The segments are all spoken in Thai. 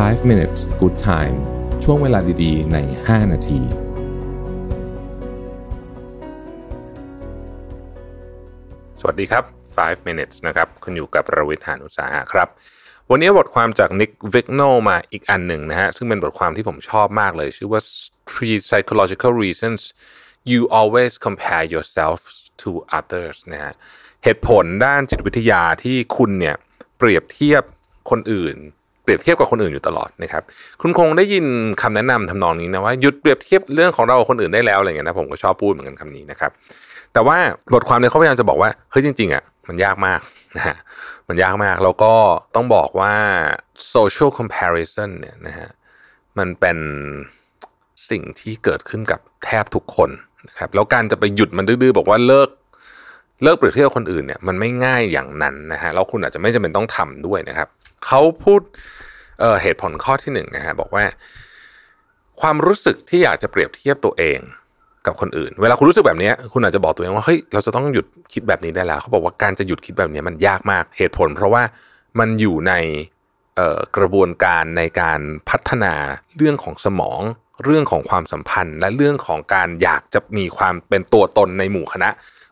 5 minutes good time ช่วงเวลาดีๆ ใน 5 นาที สวัสดีครับ 5 minutes นะครับ คุณอยู่กับประวิทยหานุสาหะครับ วันนี้บทความจาก Nick Vigno มาอีกอันหนึ่งนะฮะ ซึ่งเป็นบทความที่ผมชอบมากเลย ชื่อว่า three psychological reasons you always compare yourself to others นะฮะ เหตุผลด้านจิตวิทยาที่คุณเนี่ยเปรียบเทียบคนอื่น เปรียบเทียบกับคนอื่นอยู่ตลอดนะครับคุณคงได้ยินคำแนะนำทำนองนี้นะว่าหยุดเปรียบเทียบเรื่องของเราคนอื่นได้แล้วอะไรเงี้ยนะผมก็ชอบพูดเหมือนกันคำนี้นะครับแต่ว่าบทความเนี่ยเขาพยายามจะบอกว่าเฮ้ยจริงๆอะมันยากมากนะฮะมันยากมากแล้วก็ต้องบอกว่า social comparison เนี่ยนะฮะมันเป็นสิ่งที่เกิดขึ้นกับแทบทุกคนนะครับแล้วการจะไปหยุดมันดื้อๆบอกว่าเลิกเลิกเปรียบเทียบคนอื่นเนี่ยมันไม่ง่ายอย่างนั้นนะฮะแล้วคุณอาจจะไม่จำเป็นต้องทำด้วยนะครับ เขาพูดเเหตุผลข้อที่หนึ่งนะฮะบอกว่า ความรู้สึกที่อยากจะเปรียบเทียบตัวเองกับคนอื่น เวลาคุณรู้สึกแบบนี้คุณอาจจะบอกตัวเองว่าเฮ้ยเราจะต้องหยุดคิดแบบนี้ได้แล้วเขาบอกว่าการจะหยุดคิดแบบนี้มันยากมากเหตุผล เพราะว่ามันอยู่ในกระบวนการในการพัฒนาเรื่องของสมอง เรื่องของความสัมพันธ์ และเรื่องของการอยากจะมีความเป็นตัวตนในหมู่คณะ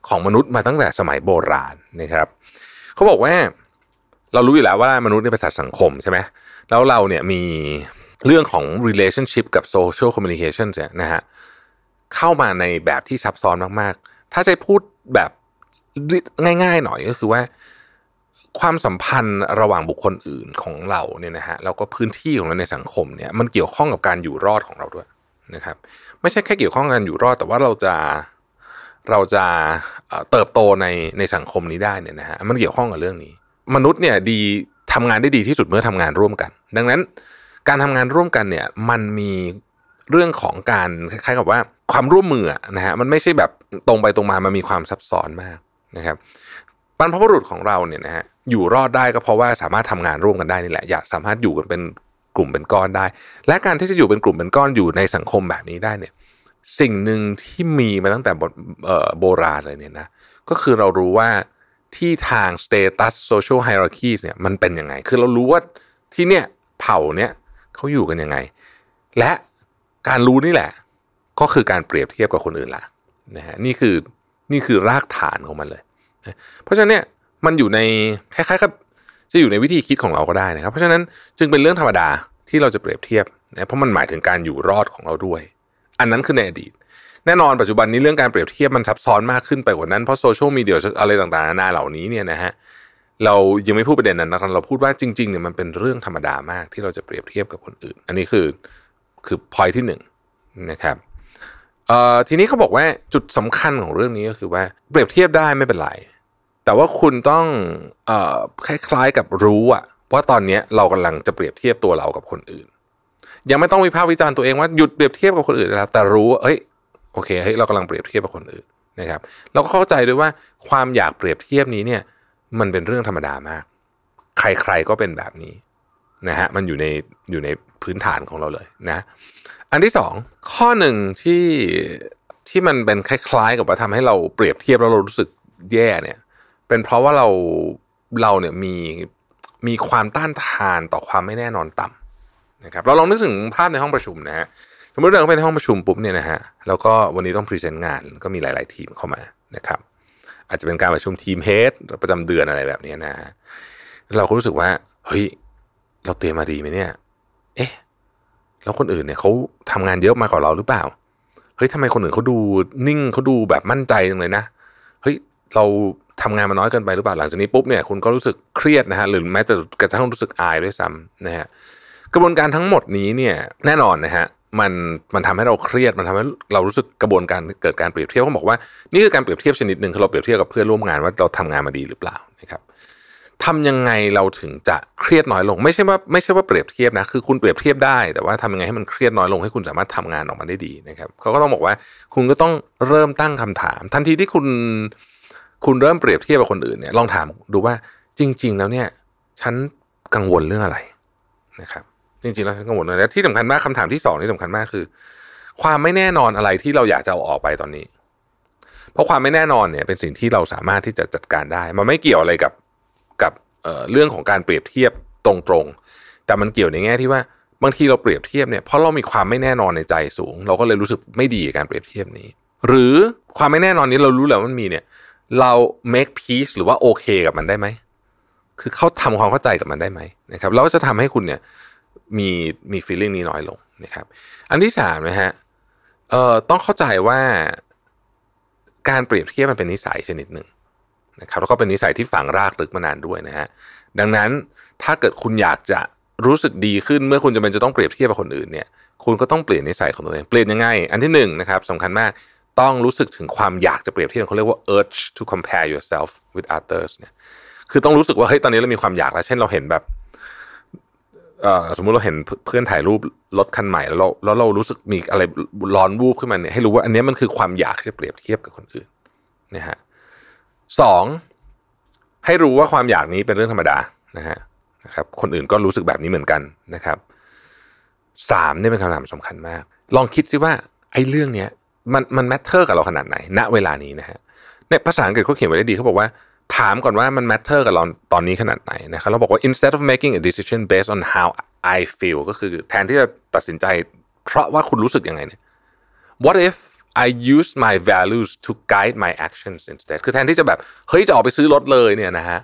ของมนุษย์มาตั้งแต่สมัยโบราณนะครับ เขาบอกว่า เรารู้อยู่แล้วว่ามนุษย์เป็นสัตว์สังคมใช่ไหมแล้วเราเนี่ยมีเรื่องของ relationship กับ social communication เนี่ยนะฮะเข้ามาในแบบที่ซับซ้อนมากๆ ถ้าจะพูดแบบง่าย ๆ หน่อยก็คือว่าความสัมพันธ์ระหว่างบุคคลอื่นของเราเนี่ยนะฮะแล้วก็พื้นที่ของเราในสังคมเนี่ยมันเกี่ยวข้องกับการอยู่รอดของเราด้วยนะครับ ไม่ใช่แค่เกี่ยวข้องกันอยู่รอด แต่ว่าเราจะเราจะเติบโตในในสังคมนี้ได้เนี่ยนะฮะมันเกี่ยวข้องกับเรื่องนี้ มนุษย์เนี่ยดีทำงานได้ดีที่สุดเมื่อทำงานร่วมกัน ดังนั้นการทำงานร่วมกันเนี่ยมันมีเรื่องของการคล้ายๆกับว่าความร่วมมือนะฮะมันไม่ใช่แบบตรงไปตรงมามันมีความซับซ้อนมากนะครับบรรพบุรุษของเราเนี่ยนะฮะอยู่รอดได้ก็เพราะว่าสามารถทำงานร่วมกันได้นี่แหละ อยากสามารถอยู่กันเป็นกลุ่มเป็นก้อนได้ และการที่จะอยู่เป็นกลุ่มเป็นก้อนอยู่ในสังคมแบบนี้ได้เนี่ย สิ่งหนึ่งที่มีมาตั้งแต่โบราณเลยเนี่ยนะก็คือเรารู้ว่า ที่ทาง status social hierarchy เนี่ยมันเป็นยังไง คือเรารู้ว่าที่เนี่ยเผ่าเนี่ยเขาอยู่กันยังไง และการรู้นี่แหละ ก็คือการเปรียบเทียบกับคนอื่นละนะฮะนี่คือนี่คือรากฐานของมันเลย เพราะฉะนั้นเนี่ยมันอยู่ในคล้ายๆกับจะอยู่ในวิธีคิดของเราก็ได้นะครับ เพราะฉะนั้นจึงเป็นเรื่องธรรมดาที่เราจะเปรียบเทียบนะเพราะมันหมายถึงการอยู่รอดของเราด้วย อันนั้นคือในอดีต แน่นอนปัจจุบันนี้เรื่องการเปรียบเทียบมันซับซ้อนมากขึ้นไปกว่านั้นเพราะโซเชียลมีเดียอะไรต่างๆนานาเหล่านี้เนี่ยนะฮะเรายังไม่พูดประเด็นนั้นนะครับเราพูดว่าจริงๆเนี่ยมันเป็นเรื่องธรรมดามากที่เราจะเปรียบเทียบกับคนอื่น อันนี้คือคือพอยที่หนึ่งนะครับเอ่อทีนี้เขาบอกว่าจุดสำคัญของเรื่องนี้ก็คือว่าเปรียบเทียบได้ไม่เป็นไร แต่ว่าคุณต้องเอ่อคล้ายๆกับรู้อะว่าตอนนี้เรากำลังจะเปรียบเทียบตัวเรากับคนอื่น ยังไม่ต้องวิพากษ์วิจารณ์ตัวเองว่าหยุดเปรียบเทียบกับคนอื่นแล้วแต่รู้ว่าเฮ้ย โอเคเฮ้ยเรากำลังเปรียบเทียบกับคนอื่นนะครับเราก็เข้าใจด้วยว่าความอยากเปรียบเทียบนี้เนี่ยมันเป็นเรื่องธรรมดามาก ใครๆก็เป็นแบบนี้นะฮะมันอยู่ในอยู่ในพื้นฐานของเราเลยนะ อันที่สองข้อหนึ่งที่ที่มันเป็นคล้ายๆ กับว่าทำให้เราเปรียบเทียบแล้วเรารู้สึกแย่เนี่ย เป็นเพราะว่าเราเราเนี่ยมีมีความต้านทานต่อความไม่แน่นอนต่ำนะครับ เราลองนึกถึงภาพในห้องประชุมนะฮะ สมมติเราไปในห้องประชุมปุ๊บเนี่ยนะฮะแล้วก็วันนี้ต้องพรีเซนต์งานก็มีหลาย ๆ ทีมเข้ามานะครับ อาจจะเป็นการประชุมทีมเฮดประจำเดือนอะไรแบบนี้นะฮะเราก็รู้สึกว่าเฮ้ยเราเตรียมมาดีไหมเนี่ย เอ๊ะแล้วคนอื่นเนี่ยเขาทำงานเยอะมากกว่าเราหรือเปล่าเฮ้ยทำไมคนอื่นเขาดูนิ่งเขาดูแบบมั่นใจจังเลยนะเฮ้ยเราทำงานมาน้อยเกินไปหรือเปล่าหลังจากนี้ปุ๊บเนี่ยคุณก็รู้สึกเครียดนะฮะหรือแม้แต่กระทั่งรู้สึกอายด้วยซ้ำนะฮะกระบวนการทั้งหมดนี้เนี่ยแน่นอนนะฮะ มันมันทำให้เราเครียดมันทำให้เรารู้สึกกระบวนการเกิดการเปรียบเทียบเขาบอกว่านี่คือการเปรียบเทียบชนิดหนึ่งคือเราเปรียบเทียบกับเพื่อนร่วมงานว่าเราทำงานมาดีหรือเปล่านะครับทำยังไงเราถึงจะเครียดน้อยลง ไม่ใช่ว่าไม่ใช่ว่าเปรียบเทียบนะคือคุณเปรียบเทียบได้ แต่ว่าทำยังไงให้มันเครียดน้อยลงให้คุณสามารถทำงานออกมาได้ดีนะครับเขาก็ต้องบอกว่าคุณก็ต้องเริ่มตั้งคำถาม ทันทีที่คุณคุณเริ่มเปรียบเทียบกับคนอื่นเนี่ยลองถามดูว่าจริง ๆ แล้วเนี่ยฉันกังวลเรื่องอะไรนะครับ จริงๆแล้วฉันกังวลเรื่องอะที่สำคัญมากคำถามที่สองที่สำคัญมากคือ ความไม่แน่นอนอะไรที่เราอยากจะเอาออกไปตอนนี้ เพราะความไม่แน่นอนเนี่ยเป็นสิ่งที่เราสามารถที่จะจัดการได้ มันไม่เกี่ยวอะไรกับกับเเรื่องของการเปรียบเทียบตรงๆ แต่มันเกี่ยวในแง่ที่ว่าบางทีเราเปรียบเทียบเนี่ยเพราะเรามีความไม่แน่นอนในใจสูง เราก็เลยรู้สึกไม่ดีกับการเปรียบเทียบนี้ หรือความไม่แน่นอนนี้เรารู้แล้วมันมีเนี่ย เรา make peace หรือว่าโอเคกับมันได้ไหมคือเขาทำความเข้าใจกับมันได้ไหมนะครับแล้วก็จะทำให้คุณเนี่ย มีมี feeling นี้น้อยลงนะครับ อันที่สามนะฮะเอ่อต้องเข้าใจว่าการเปรียบเทียบมันเป็นนิสัยชนิดหนึ่งนะครับแล้วก็เป็นนิสัยที่ฝังรากลึกมานานด้วยนะฮะดังนั้นถ้าเกิดคุณอยากจะรู้สึกดีขึ้นเมื่อคุณจะเป็นจะต้องเปรียบเทียบกับคนอื่นเนี่ย คุณก็ต้องเปลี่ยนนิสัยของตัวเองเปลี่ยนยังไง อันที่หนึ่งนะครับสำคัญมากต้องรู้สึกถึงความอยากจะเปรียบเทียบเขาเรียกว่า urge to compare yourself with others เนี่ยคือต้องรู้สึกว่าเฮ้ยตอนนี้เรามีความอยากแล้ว เช่นเราเห็นแบบ สมมุติเราเห็นเพื่อนถ่ายรูปรถคันใหม่แล้วเราแล้วเรารู้สึกมีอะไรร้อนวูบขึ้นมาเนี่ยให้รู้ว่าอันนี้มันคือความอยากที่จะเปรียบเทียบกับคนอื่นนะฮะสองให้รู้ว่าความอยากนี้เป็นเรื่องธรรมดานะฮะนะครับ คนอื่นก็รู้สึกแบบนี้เหมือนกันนะครับสามนี่เป็นคำถามสำคัญมาก ลองคิดซิว่าไอ้เรื่องเนี้ยมันมัน matter กับเราขนาดไหน ณเวลานี้นะฮะในภาษาอังกฤษเขาเขียนไว้ได้ดีเขาบอกว่า ถามก่อนว่ามัน matter กับเราตอนนี้ขนาดไหนนะครับเราบอกว่า instead of making a decision based on how I feel ก็คือแทนที่จะตัดสินใจ เพราะว่าคุณรู้สึกยังไงเนี่ย what if I use my values to guide my actions instead คือแทนที่จะแบบ เฮ้ย จะออกไปซื้อรถเลยเนี่ยนะฮะ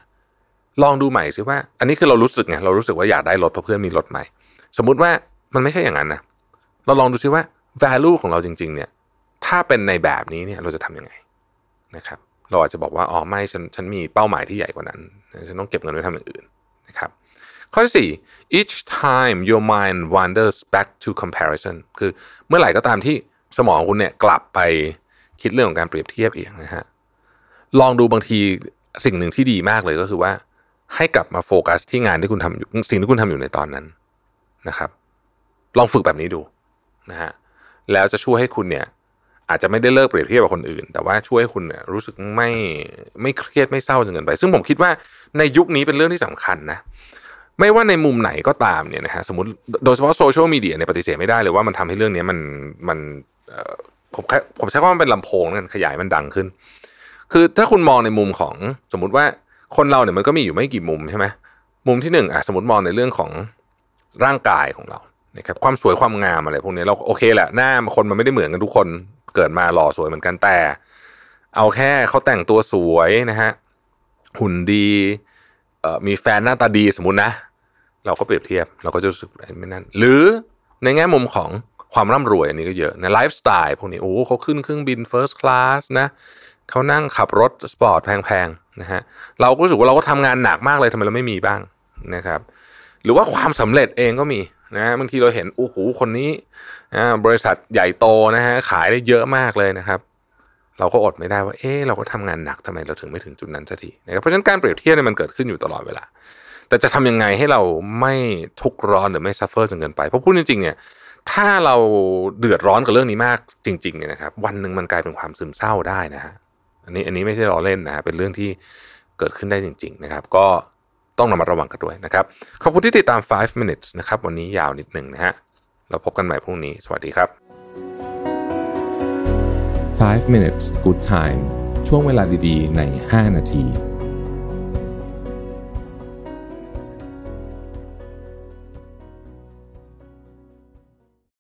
ลองดูใหม่สิว่า อันนี้คือเรารู้สึกไง เรารู้สึกว่าอยากได้รถเพราะเพื่อนมีรถใหม่ สมมุติว่ามันไม่ใช่อย่างนั้นนะ เราลองดูซิว่า value ของเราจริง ๆ เนี่ย ถ้าเป็นในแบบนี้เนี่ย เราจะทำยังไงนะครับ เราอาจจะบอกว่าอ๋อไม่ฉันฉันมีเป้าหมายที่ใหญ่กว่านั้น ฉันต้องเก็บเงินไว้ทำอย่างอื่นนะครับข้อที่สี่ each time your mind wanders back to comparison คือเมื่อไหร่ก็ตามที่สมองคุณเนี่ยกลับไปคิดเรื่องของการเปรียบเทียบเองนะฮะลองดูบางทีสิ่งหนึ่งที่ดีมากเลยก็คือว่า ให้กลับมาโฟกัสที่งานที่คุณทำอยู่สิ่งที่คุณทำอยู่ในตอนนั้นนะครับ ลองฝึกแบบนี้ดูนะฮะแล้วจะช่วยให้คุณเนี่ย อาจจะไม่ได้เลิกเปรียบเทียบกับคนอื่น แต่ว่าช่วยให้คุณเนี่ยรู้สึกไม่ไม่เครียดไม่เศร้าจนเกินไป ซึ่งผมคิดว่าในยุคนี้เป็นเรื่องที่สำคัญนะไม่ว่าในมุมไหนก็ตามเนี่ยนะฮะสมมติโดยเฉพาะโซเชียลมีเดียเนี่ยปฏิเสธไม่ได้เลยว่ามันทำให้เรื่องนี้มันมันผมผมใช้คำว่ามันเป็นลำโพงกันขยายมันดังขึ้น คือถ้าคุณมองในมุมของสมมุติว่าคนเราเนี่ยมันก็มีอยู่ไม่กี่มุมใช่ไหมมุมที่หนึ่งอะสมมติมองในเรื่องของร่างกายของเรา นะครับความสวยความงามอะไรพวกนี้เราโอเคแหละหน้าคนมันไม่ได้เหมือนกันทุกคนเกิดมาหล่อสวยเหมือนกันแต่ เอาแค่เขาแต่งตัวสวยนะฮะหุ่นดีมีแฟนหน้าตาดีสมมุตินะ เราก็เปรียบเทียบเราก็จะรู้สึกไม่นั่นหรือในแง่มุมของความร่ำรวยอันนี้ก็เยอะในไลฟ์สไตล์พวกนี้โอ้เขาขึ้นเครื่องบิน first class นะเขานั่งขับรถสปอร์ตแพงๆนะฮะเราก็รู้สึกว่าเราก็ทำงานหนักมากเลยทำไมเราไม่มีบ้างนะครับ หรือว่าความสำเร็จเองก็มี นะบางทีเราเห็นโอ้โหคนนี้บริษัทใหญ่โตนะฮะขายได้เยอะมากเลยนะครับ เราก็อดไม่ได้ว่า เออเราก็ทำงานหนักทำไมเราถึงไม่ถึงจุดนั้นสักทีนะครับเพราะฉะนั้นการเปรียบเทียบเนี่ยมันเกิดขึ้นอยู่ตลอดเวลา แต่จะทำยังไงให้เราไม่ทุกข์ร้อนหรือไม่ suffer จนเกินไปเพราะพูดจริงๆเนี่ยถ้าเราเดือดร้อนกับเรื่องนี้มากจริงๆเนี่ยนะครับ วันหนึ่งมันกลายเป็นความซึมเศร้าได้นะฮะอันนี้อันนี้ไม่ใช่ล้อเล่นนะฮะเป็นเรื่องที่เกิดขึ้นได้จริง ๆ นะครับ ก็ ต้องระมัดระวังกันด้วยนะครับ ขอบคุณที่ติดตาม 5 minutes นะครับ วันนี้ยาวนิดหนึ่งนะฮะ เราพบกันใหม่พรุ่งนี้ สวัสดีครับ 5 minutes good time ช่วงเวลาดีๆ ใน 5 นาที